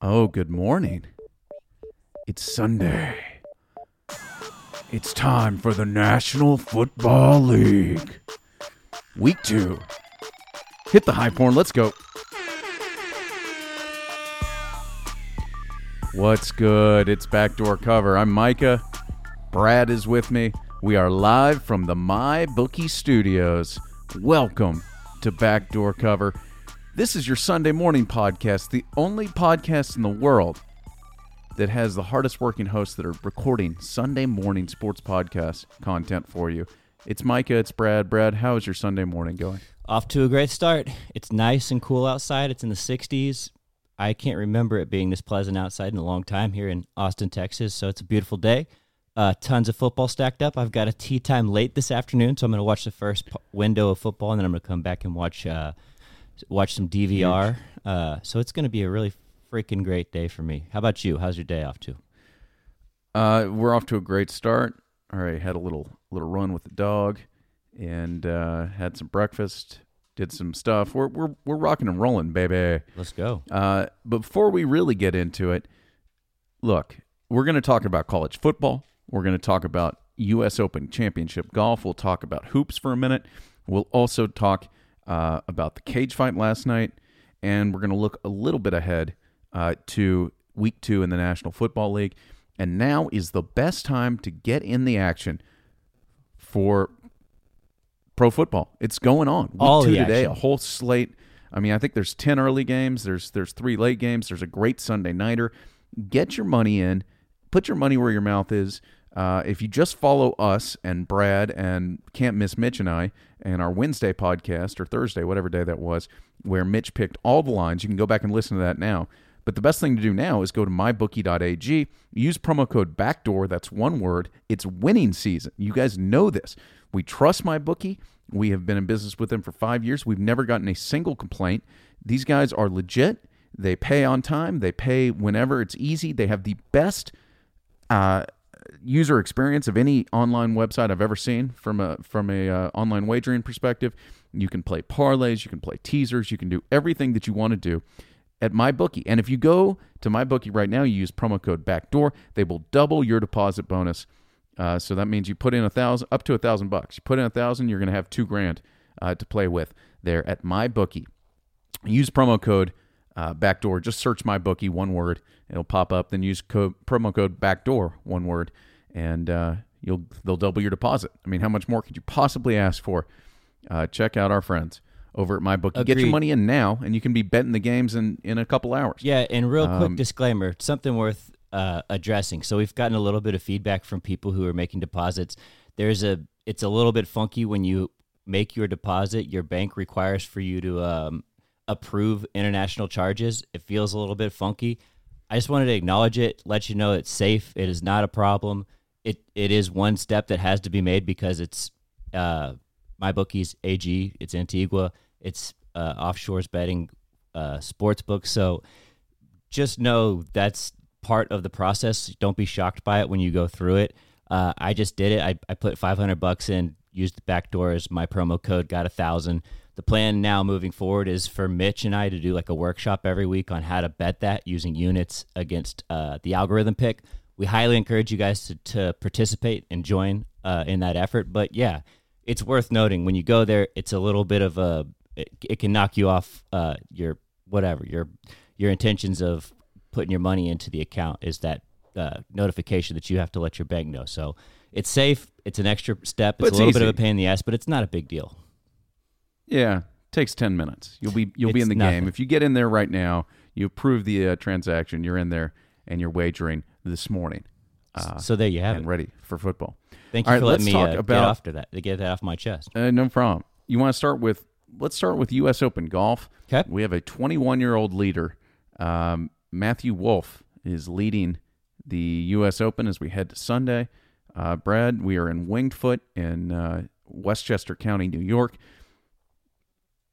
Oh, good morning. It's Sunday. It's time for the National Football League. Week two. Hit the high porn. Let's go. What's good? It's Backdoor Cover. I'm Micah. Brad is with me. We are live from the My Bookie Studios. Welcome to Backdoor Cover. This is your Sunday morning podcast, the only podcast in the world that has the hardest working hosts that are recording Sunday morning sports podcast content for you. It's Micah, it's Brad. Brad, how is your Sunday morning going? Off to a great start. It's nice and cool outside. It's in the 60s. I can't remember it being this pleasant outside in a long time here in Austin, Texas. So it's a beautiful day. Uh, tons of football stacked up. I've got a tea time late this afternoon, so I'm going to watch the first p- window of football, and then I'm going to come back and watch uh, watch some DVR. Uh, so it's going to be a really freaking great day for me. How about you? How's your day off to? Uh, we're off to a great start. All right, had a little little run with the dog, and uh, had some breakfast. Did some stuff. We're we're we're rocking and rolling, baby. Let's go. Uh, but before we really get into it, look, we're going to talk about college football. We're going to talk about U.S. Open Championship golf. We'll talk about hoops for a minute. We'll also talk uh, about the cage fight last night, and we're going to look a little bit ahead uh, to week two in the National Football League. And now is the best time to get in the action for pro football. It's going on. Week All two today, action. a whole slate. I mean, I think there's ten early games. There's there's three late games. There's a great Sunday nighter. Get your money in. Put your money where your mouth is. Uh, if you just follow us and Brad and can't miss Mitch and I and our Wednesday podcast or Thursday, whatever day that was, where Mitch picked all the lines, you can go back and listen to that now. But the best thing to do now is go to mybookie.ag, use promo code BACKDOOR, that's one word. It's winning season. You guys know this. We trust MyBookie. We have been in business with them for five years. We've never gotten a single complaint. These guys are legit. They pay on time, they pay whenever it's easy. They have the best uh, user experience of any online website I've ever seen from a from a uh, online wagering perspective. You can play parlays, you can play teasers, you can do everything that you want to do at MyBookie. And if you go to MyBookie right now, you use promo code Backdoor, they will double your deposit bonus. Uh, so that means you put in a thousand, up to a thousand bucks. You put in a thousand, you're going to have two grand uh, to play with there at MyBookie. Use promo code uh, Backdoor. Just search my bookie one word. It'll pop up. Then use co- promo code Backdoor, one word, and uh, you'll they'll double your deposit. I mean, how much more could you possibly ask for? Uh, check out our friends over at MyBookie. Get your money in now, and you can be betting the games in in a couple hours. Yeah, and real quick Um, disclaimer, something worth uh, addressing. So we've gotten a little bit of feedback from people who are making deposits. There's a it's a little bit funky when you make your deposit. Your bank requires for you to um, approve international charges. It feels a little bit funky. I just wanted to acknowledge it, let you know it's safe. It is not a problem. It it is one step that has to be made because it's uh, my bookies AG. It's Antigua. It's uh, offshores betting uh, sports book. So just know that's part of the process. Don't be shocked by it when you go through it. Uh, I just did it. I, I put 500 bucks in, used the back door as my promo code, got a thousand. The plan now moving forward is for Mitch and I to do like a workshop every week on how to bet that using units against uh, the algorithm pick. We highly encourage you guys to, to participate and join uh, in that effort. But yeah, it's worth noting when you go there, it's a little bit of a, it, it can knock you off uh, your whatever your your intentions of putting your money into the account is that uh, notification that you have to let your bank know. So it's safe. It's an extra step. It's, it's a little bit of a pain in the ass, but it's not a big deal. Yeah, takes ten minutes. You'll be you'll be It's in the nothing. game if you get in there right now. You approve the uh, transaction. You're in there and you're wagering this morning. Uh, so there you have and it. ready for football. Thank you all right, for letting let's me talk uh, about- get after that to get that off my chest. Uh, no problem. You want to start with? Let's start with U.S. Open golf. Okay. We have a 21 year old leader. Um, Matthew Wolff is leading the U.S. Open as we head to Sunday. Uh, Brad, we are in Winged Foot in uh, Westchester County, New York.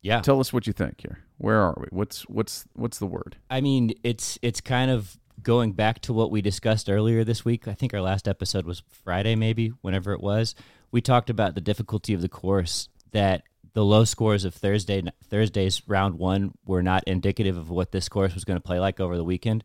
Yeah. Tell us what you think here. Where are we? What's what's what's the word? I mean, it's it's kind of going back to what we discussed earlier this week. I think our last episode was Friday, maybe whenever it was. We talked about the difficulty of the course. That the low scores of Thursday Thursday's round one were not indicative of what this course was going to play like over the weekend.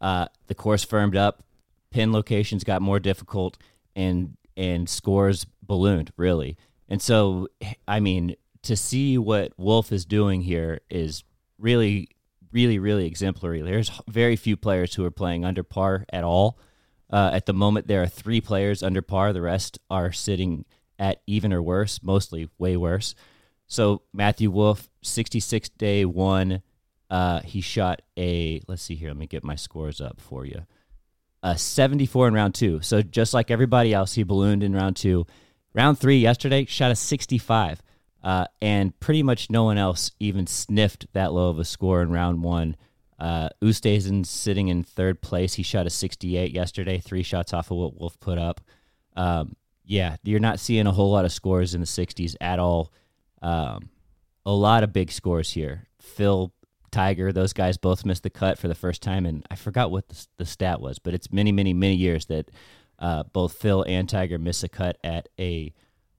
Uh, the course firmed up, pin locations got more difficult, and and scores ballooned really. And so, I mean, to see what Wolff is doing here is really, really, really exemplary. There's very few players who are playing under par at all. Uh, at the moment, there are three players under par. The rest are sitting at even or worse, mostly way worse. So Matthew Wolff, 66 day one. Uh, he shot a, let's see here, let me get my scores up for you. A 74 in round two. So just like everybody else, he ballooned in round two. Round three yesterday, shot a 65. Uh, and pretty much no one else even sniffed that low of a score in round one. Uh, sitting in third place. He shot a 68 yesterday, three shots off of what Wolff put up. Um, yeah, you're not seeing a whole lot of scores in the 60s at all. Um, a lot of big scores here. Phil, Tiger, those guys both missed the cut for the first time, and I forgot what the, the stat was, but it's many, many, many years that uh, both Phil and Tiger miss a cut at a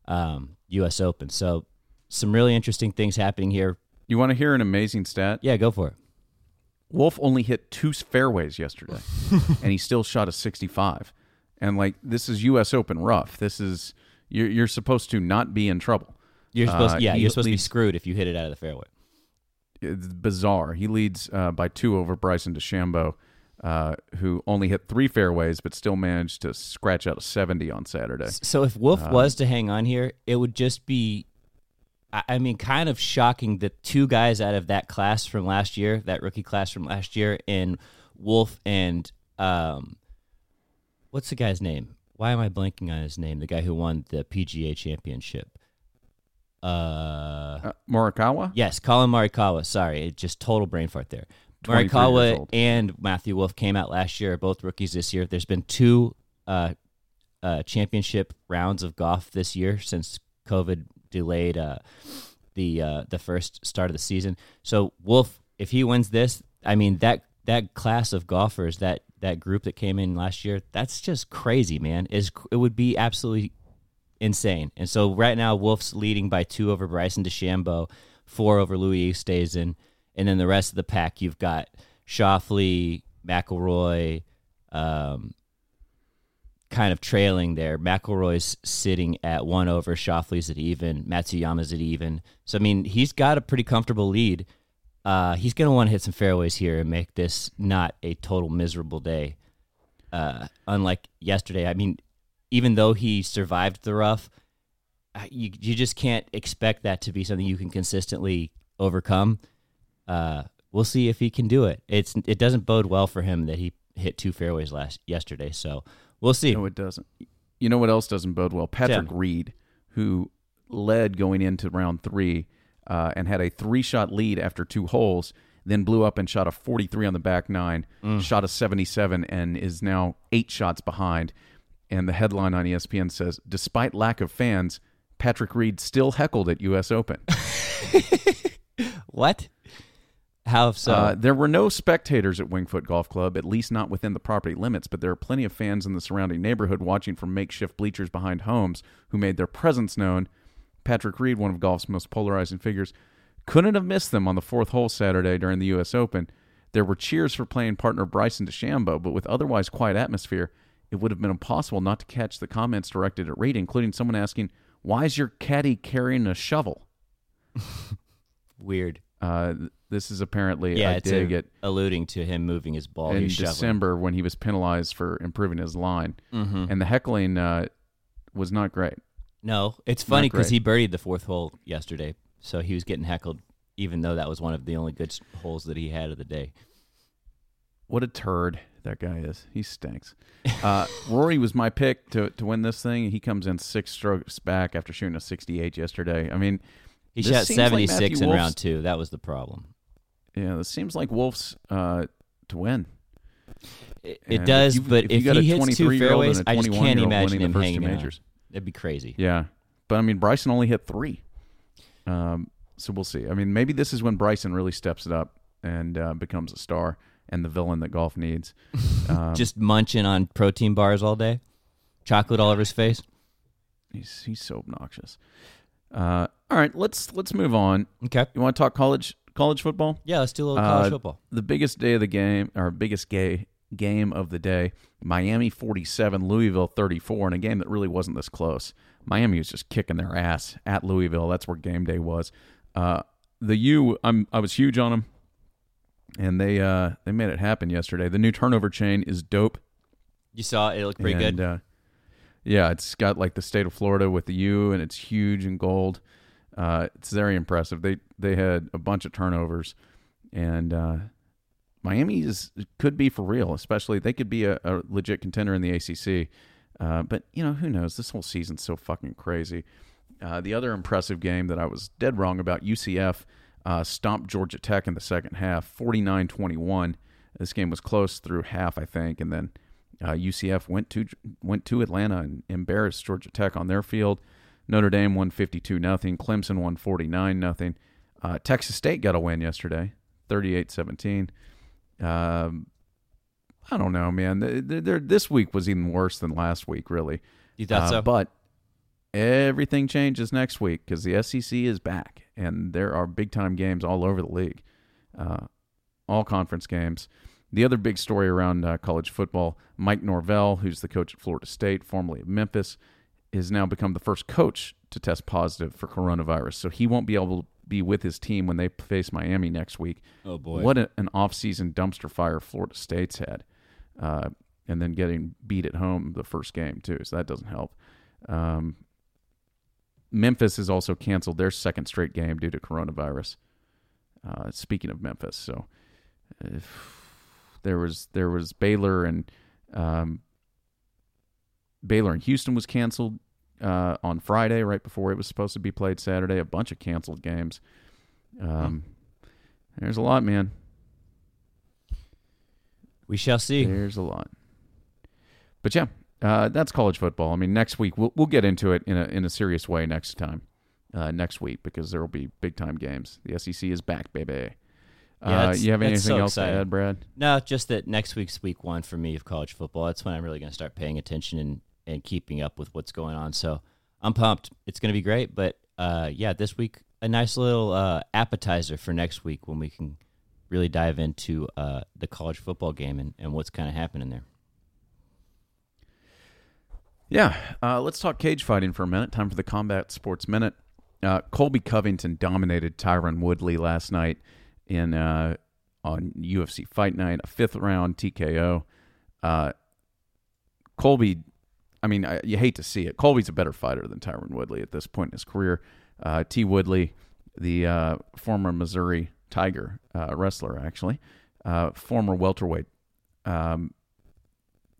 um, U.S. Open. So some really interesting things happening here. You want to hear an amazing stat? Yeah, go for it. Wolff only hit two fairways yesterday, and he still shot a 65. And like this is U.S. Open rough. This is you're, you're supposed to not be in trouble. You're supposed, uh, yeah, you're supposed leads, to be screwed if you hit it out of the fairway. It's bizarre. He leads uh, by two over Bryson DeChambeau, uh, who only hit three fairways but still managed to scratch out a 70 on Saturday. So if Wolff uh, was to hang on here, it would just be, I mean, kind of shocking that two guys out of that class from last year, that rookie class from last year, in Wolff and um, what's the guy's name? Why am I blanking on his name? The guy who won the PGA Championship. Uh, uh, Morikawa. Yes, Collin Morikawa. Sorry, it just total brain fart there. Morikawa and Matthew Wolff came out last year, both rookies this year. There's been two uh, uh, championship rounds of golf this year since COVID delayed uh, the uh, the first start of the season. So Wolff, if he wins this, I mean that that class of golfers, that that group that came in last year, that's just crazy, man. Is it would be absolutely insane. And so right now, Wolff's leading by two over Bryson DeChambeau, four over Louis Oosthuizen, and then the rest of the pack you've got Schauffele, McIlroy, um, kind of trailing there. McIlroy's sitting at one over, Schauffele's at even, Matsuyama's at even. So I mean, he's got a pretty comfortable lead. Uh, he's going to want to hit some fairways here and make this not a total miserable day. Uh, unlike yesterday, I mean, even though he survived the rough, you you just can't expect that to be something you can consistently overcome. Uh, we'll see if he can do it. It's it doesn't bode well for him that he hit two fairways last yesterday. So we'll see. No, it doesn't. You know what else doesn't bode well? Patrick yeah. Reed, who led going into round three uh, and had a three shot lead after two holes, then blew up and shot a 43 on the back nine, mm. shot a 77, and is now eight shots behind. And the headline on ESPN says, despite lack of fans, Patrick Reed still heckled at U.S. Open. what? How so? Uh, there were no spectators at Winged Foot Golf Club, at least not within the property limits, but there are plenty of fans in the surrounding neighborhood watching from makeshift bleachers behind homes who made their presence known Patrick Reed, one of golf's most polarizing figures, couldn't have missed them on the fourth hole Saturday during the U.S. Open. There were cheers for playing partner Bryson DeChambeau, but with otherwise quiet atmosphere, it would have been impossible not to catch the comments directed at Reed, including someone asking, "Why is your caddy carrying a shovel?" Weird. Uh, this is apparently yeah, a dig a, at alluding to him moving his ball in December when he was penalized for improving his line, mm-hmm. and the heckling uh, was not great. No, it's funny because he birdied the fourth hole yesterday, so he was getting heckled, even though that was one of the only good holes that he had of the day. What a turd that guy is. He stinks. Uh, Rory was my pick to to win this thing. He comes in six strokes back after shooting a 68 yesterday. I mean, he shot 76 like in round two. That was the problem. Yeah, this seems like Wolff's uh, to win. It, it does, if you, but if, if he hits two fairways, I just can't imagine him hanging majors. On. It'd be crazy. Yeah, but I mean, Bryson only hit three, um, so we'll see. I mean, maybe this is when Bryson really steps it up and uh, becomes a star and the villain that golf needs. Um, Just munching on protein bars all day, chocolate all over his face. He's he's so obnoxious. Uh, all right, let's let's move on. Okay. You want to talk college college football? Yeah, let's do a little college Uh, football. The biggest day of the game, or biggest gay game of the day, Miami 47, Louisville 34, in a game that really wasn't this close. Miami was just kicking their ass at Louisville. That's where game day was. Uh, the U, I'm I was huge on them, and they uh, they made it happen yesterday. The new turnover chain is dope. You saw it. It looked pretty and, good. Uh, yeah, it's got like the state of Florida with the U, and it's huge and gold. Uh, it's very impressive. They they had a bunch of turnovers, and uh, Miami is could be for real. Especially they could be a, a legit contender in the ACC. Uh, but you know who knows? This whole season's so fucking crazy. Uh, the other impressive game that I was dead wrong about, UCF uh, stomped Georgia Tech in the second half, 49-21. This game was close through half, I think, and then uh, UCF went to went to Atlanta and embarrassed Georgia Tech on their field. Notre Dame won 52 nothing. Clemson won 49 nothing. Uh, Texas State got a win yesterday, 38-17. Um, I don't know, man. They're, they're, this week was even worse than last week, really. you thought Uh, so? But everything changes next week because the SEC is back, and there are big time games all over the league, uh, all conference games. The other big story around uh, college football: Mike Norvell, who's the coach at Florida State, formerly of Memphis, has now become the first coach to test positive for coronavirus. So he won't be able to be with his team when they face Miami next week. oh boy. What a, an off-season dumpster fire Florida State's had, uh, and then getting beat at home the first game too. So that doesn't help. Um, Memphis has also canceled their second straight game due to coronavirus. Uh, speaking of Memphis, so if there was there was Baylor and um, Baylor and Houston was canceled uh, on Friday right before it was supposed to be played Saturday. A bunch of canceled games. Um, There's a lot, man. we shall see. There's a lot. But yeah, uh, that's college football. I mean, next week we'll we'll get into it in a in a serious way next time, uh, next week because there will be big time games. The SEC is back, baby. Yeah, uh, you have anything so else exciting. to add, Brad? No, just that next week's week one for me of college football. That's when I'm really going to start paying attention and, and keeping up with what's going on. So I'm pumped. It's going to be great. But uh, yeah, this week, a nice little uh, appetizer for next week when we can really dive into uh, the college football game and, and what's kind of happening there. Yeah, uh, let's talk cage fighting for a minute. Time for the Combat Sports Minute. Uh, Colby Covington dominated Tyron Woodley last night in uh, on UFC Fight Night, a fifth round TKO. Colby, I mean, I, you hate to see it. Colby's a better fighter than Tyron Woodley at this point in his career. Uh, T. Woodley, the uh, former Missouri Tiger uh, wrestler, actually, uh, former welterweight. Um,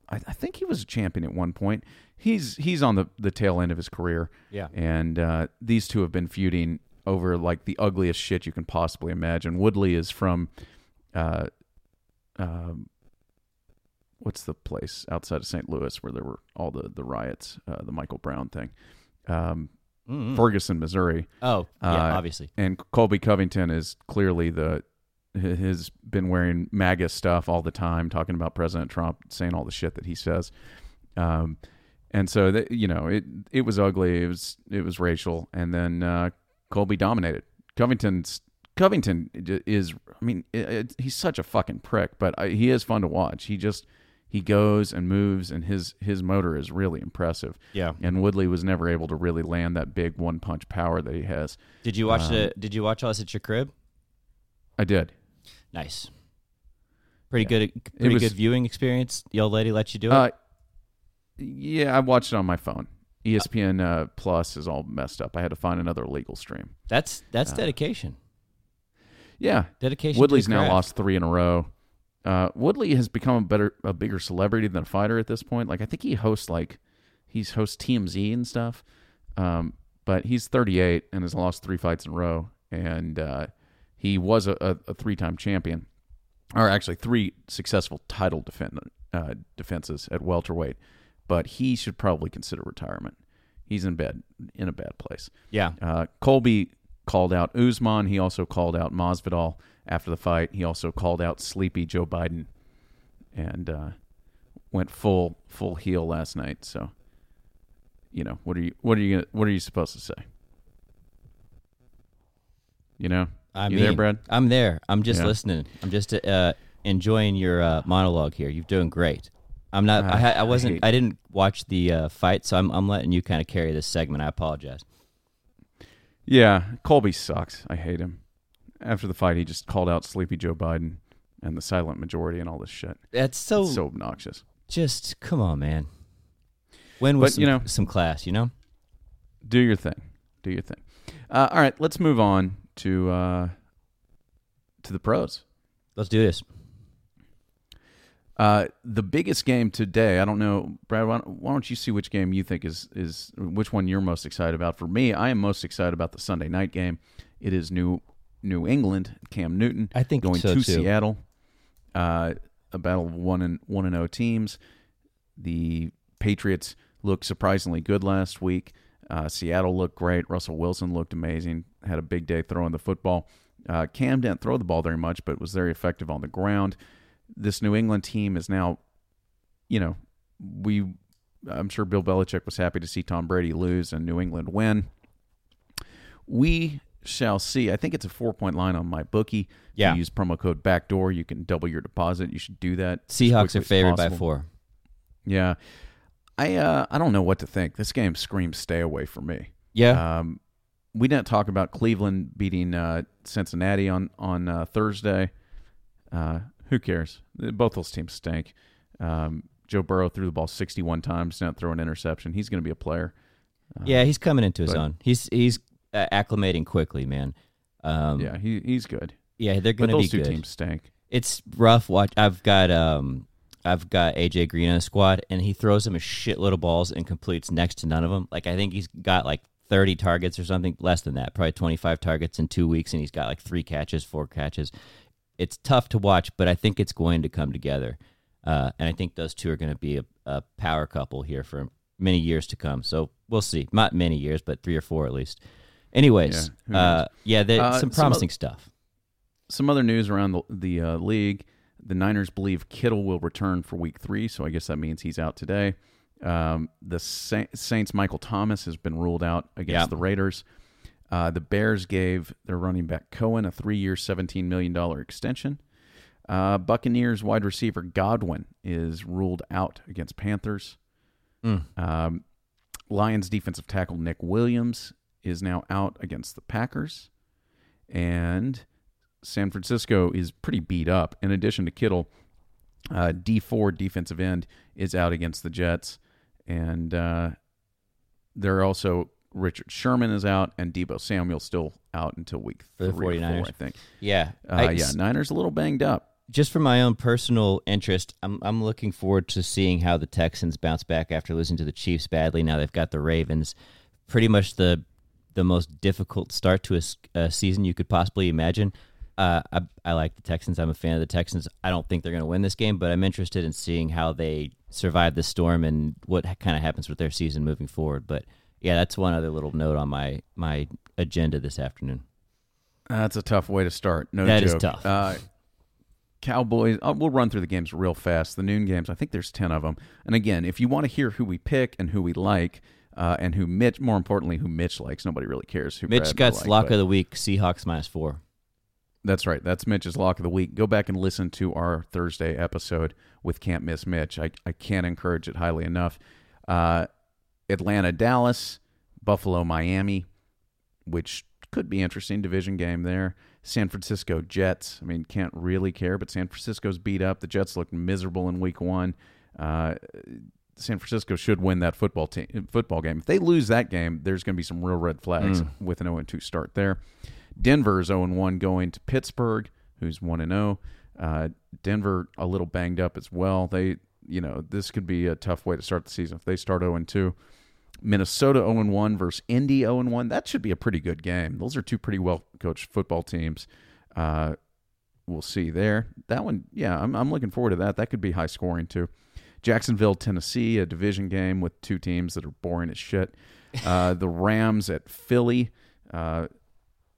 I, I think he was a champion at one point. He's he's on the, the tail end of his career. Yeah. And uh, these two have been feuding over like the ugliest shit you can possibly imagine. Woodley is from, uh, um, what's the place outside of St. Louis where there were all the the riots, uh, the Michael Brown thing, um, Mm-mm. Ferguson, Missouri. Oh, yeah, Uh, obviously. And Colby Covington is clearly the has been wearing MAGA stuff all the time, talking about President Trump, saying all the shit that he says. Um, and so that you know, it it was ugly. It was it was racial, and then uh, Colby dominated. Covington's Covington is, I mean, it, it, he's such a fucking prick, but I, he is fun to watch. He just he goes and moves, and his his motor is really impressive. Yeah. And Woodley was never able to really land that big one punch power that he has. Did you watch um, the? Did you watch all this at your crib? I did. Nice. Pretty Yeah. good. Pretty was- good viewing experience. The old lady let you do it. Uh, yeah, I watched it on my phone. ESPN uh, Plus is all messed up. I had to find another legal stream. that's that's uh, dedication. Yeah, Dedication. Woodley's now lost three in a row. Uh, Woodley has become a better, a bigger celebrity than a fighter at this point. Like I think he hosts like he's hosts TMZ and stuff. Um, but he's 38 and has lost three fights in a row, and uh, he was a, a, a three-time champion, or actually three successful title defend, uh, defenses at welterweight. But he should probably consider retirement. He's in bed in a bad place. Yeah. Uh, Colby called out Usman. He also called out Masvidal after the fight. He also called out sleepy Joe Biden, and uh, went full full heel last night. So, you know what are you what are you gonna, what are you supposed to say? You know, I you mean, there, Brad? I'm there. I'm just Yeah. listening. I'm just uh, enjoying your uh, monologue here. You're doing great. I'm not. I, Ah, I I wasn't. hate- I, didn't watch the uh, fight, so I'm. I'm letting you kind of carry this segment. I apologize. Yeah, Colby sucks. I hate him. After the fight, he just called out Sleepy Joe Biden and the silent majority and all this shit. That's so. It's so obnoxious. just come on, man. When was But, some, you know- some class? You know. Do your thing. Do your thing. Uh, all right, let's move on to uh, to the pros. Let's do this. Uh, the biggest game today. I don't know, Brad. Why don't, why don't you see which game you think is is which one you're most excited about? For me, I am most excited about the Sunday night game. It is New New England, Cam Newton. I think going so, to too. Seattle. Uh, a battle of one and one and zero teams. The Patriots looked surprisingly good last week. Uh, Seattle looked great. Russell Wilson looked amazing. Had a big day throwing the football. Uh, Cam didn't throw the ball very much, but was very effective on the ground. This New England team is now, you know, we. I'm sure Bill Belichick was happy to see Tom Brady lose and New England win. We shall see. I think it's a four point line on my bookie. If Yeah. You use promo code backdoor. You can double your deposit. You should do that. Seahawks are favored by four. Yeah. I uh I don't know what to think. This game screams stay away from me. Yeah. Um we didn't talk about Cleveland beating uh, Cincinnati on on uh, Thursday. Uh, who cares? Both those teams stink. Um, Joe Burrow threw the ball 61 times, didn't throw an interception. He's going to be a player. Uh, yeah, he's coming into his but- own. He's he's acclimating quickly, man. Um, yeah, he he's good. yeah, they're going to be those two good. teams stink. It's rough. Watch. I've got um, I've got AJ Green in the squad, and he throws him a shitload of balls and completes next to none of them. Like I think he's got like 30 targets or something, less than that, probably 25 targets in two weeks, and he's got like three catches, four catches. It's tough to watch, but I think it's going to come together, uh, and I think those two are going to be a, a power couple here for many years to come. So we'll see. Not many years, but three or four at least. Anyways, Yeah, uh, yeah, there's Uh, some some promising stuff. Some other news around the, the uh, league. The Niners believe Kittle will return for Week Three, so I guess that means he's out today. Um, the Sa- Saints' Michael Thomas has been ruled out against Yeah. the Raiders. Uh, the Bears gave their running back Cohen a three-year, seventeen million dollar extension. Uh, Buccaneers wide receiver Godwin is ruled out against Panthers. Mm. Um, Lions defensive tackle Nick Williams is now out against the Packers. And San Francisco is pretty beat up. In addition to Kittle, uh, Dee Ford defensive end is out against the Jets. And uh, there are also Richard Sherman is out and Deebo Samuel still out until week the three or four, 49ers. I think. Yeah, Uh, I- yeah, Niners a little banged up. just for my own personal interest, I'm I'm looking forward to seeing how the Texans bounce back after losing to the Chiefs badly. Now they've got the Ravens, pretty much the the most difficult start to a season you could possibly imagine. Uh, I, I like the Texans. I'm a fan of the Texans. I don't think they're going to win this game, but I'm interested in seeing how they survive the storm and what kind of happens with their season moving forward. But yeah, that's one other little note on my my agenda this afternoon. That's a tough way to start. No That is joke. tough. Uh, Cowboys. Uh, we'll run through the games real fast. The noon games. I think there's ten of them. And again, if you want to hear who we pick and who we like, uh, and who Mitch, more importantly, who Mitch likes, nobody really cares who. Mitch Brad got like, lock but- of the week. Seahawks minus four. That's right. That's Mitch's lock of the week. Go back and listen to our Thursday episode with Can't Miss Mitch. I, I can't encourage it highly enough. Uh, Atlanta, Dallas, Buffalo, Miami, which could be interesting division game there. San Francisco Jets. I mean, can't really care, but San Francisco's beat up. The Jets looked miserable in Week One. Uh, San Francisco should win that football team football game. If they lose that game, there's going to be some real red flags with an 0 2 start there. Denver's 0 1 going to Pittsburgh, who's 1 0. Uh, Denver a little banged up as well. They, you know, this could be a tough way to start the season if they start 0 2. Minnesota 0 1 versus Indy 0 1. That should be a pretty good game. Those are two pretty well coached football teams. Uh, we'll see there. That one, yeah, I'm, I'm looking forward to that. That could be high scoring too. Jacksonville, Tennessee, a division game with two teams that are boring as shit. Uh, the Rams at Philly. Uh,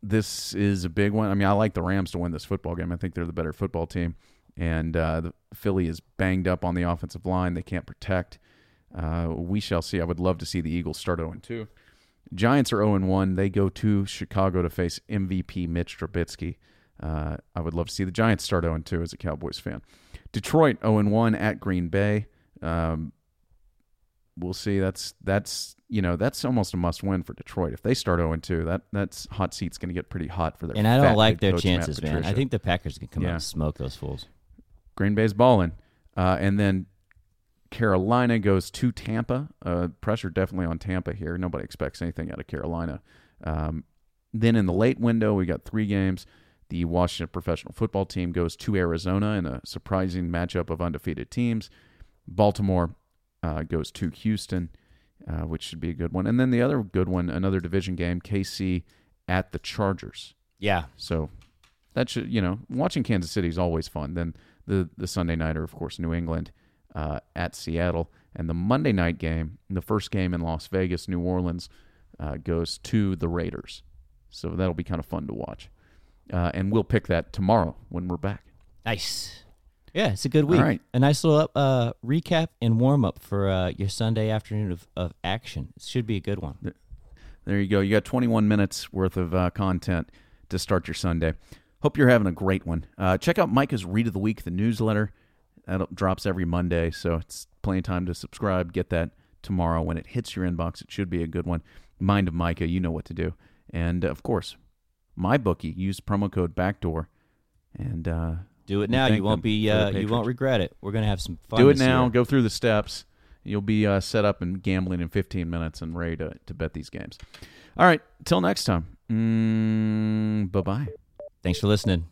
this is a big one. I mean, I like the Rams to win this football game. I think they're the better football team. And uh, the Philly is banged up on the offensive line. They can't protect. Uh, we shall see. I would love to see the Eagles start 0 2. Giants are 0 1. They go to Chicago to face MVP Mitch Trubisky. Uh, I would love to see the Giants start 0 2 as a Cowboys fan. Detroit 0 1 at Green Bay. Um, we'll see. That's that's you know that's almost a must win for Detroit. If they start 0 2, that that's hot seat's going to get pretty hot for their. And I don't like their chances, man. I think the Packers can come out and smoke those fools. Green Bay's balling. Uh, and then Carolina goes to Tampa. Uh, pressure definitely on Tampa here. Nobody expects anything out of Carolina. Um, then in the late window, we got three games. The Washington professional football team goes to Arizona in a surprising matchup of undefeated teams. Baltimore uh, goes to Houston, uh, which should be a good one. And then the other good one, another division game, KC at the Chargers. Yeah, So that should you know watching Kansas City is always fun. Then the the Sunday nighter, of course, New England uh, at Seattle, and the Monday night game, the first game in Las Vegas, New Orleans, uh, goes to the Raiders. So that'll be kind of fun to watch. Uh, and we'll pick that tomorrow when we're back. nice. Yeah, it's a good week. right. A nice little uh, recap and warm up for uh, your Sunday afternoon of, of action. It should be a good one. There you go. You got 21 minutes worth of uh, content to start your Sunday. Hope you're having a great one. Uh, check out Micah's Read of the Week, the newsletter. That drops every Monday, so it's plenty of time to subscribe. Get that tomorrow when it hits your inbox. It should be a good one. Mind of Micah, you know what to do. And of course, my bookie. Use promo code Backdoor, and uh, Do it now. thank You won't be. Uh, you won't regret it. We're gonna have some fun. do it now. year. Go through the steps. You'll be uh, set up and gambling in 15 minutes and ready to, to bet these games. All right. Till next time. Mm, bye bye. Thanks for listening.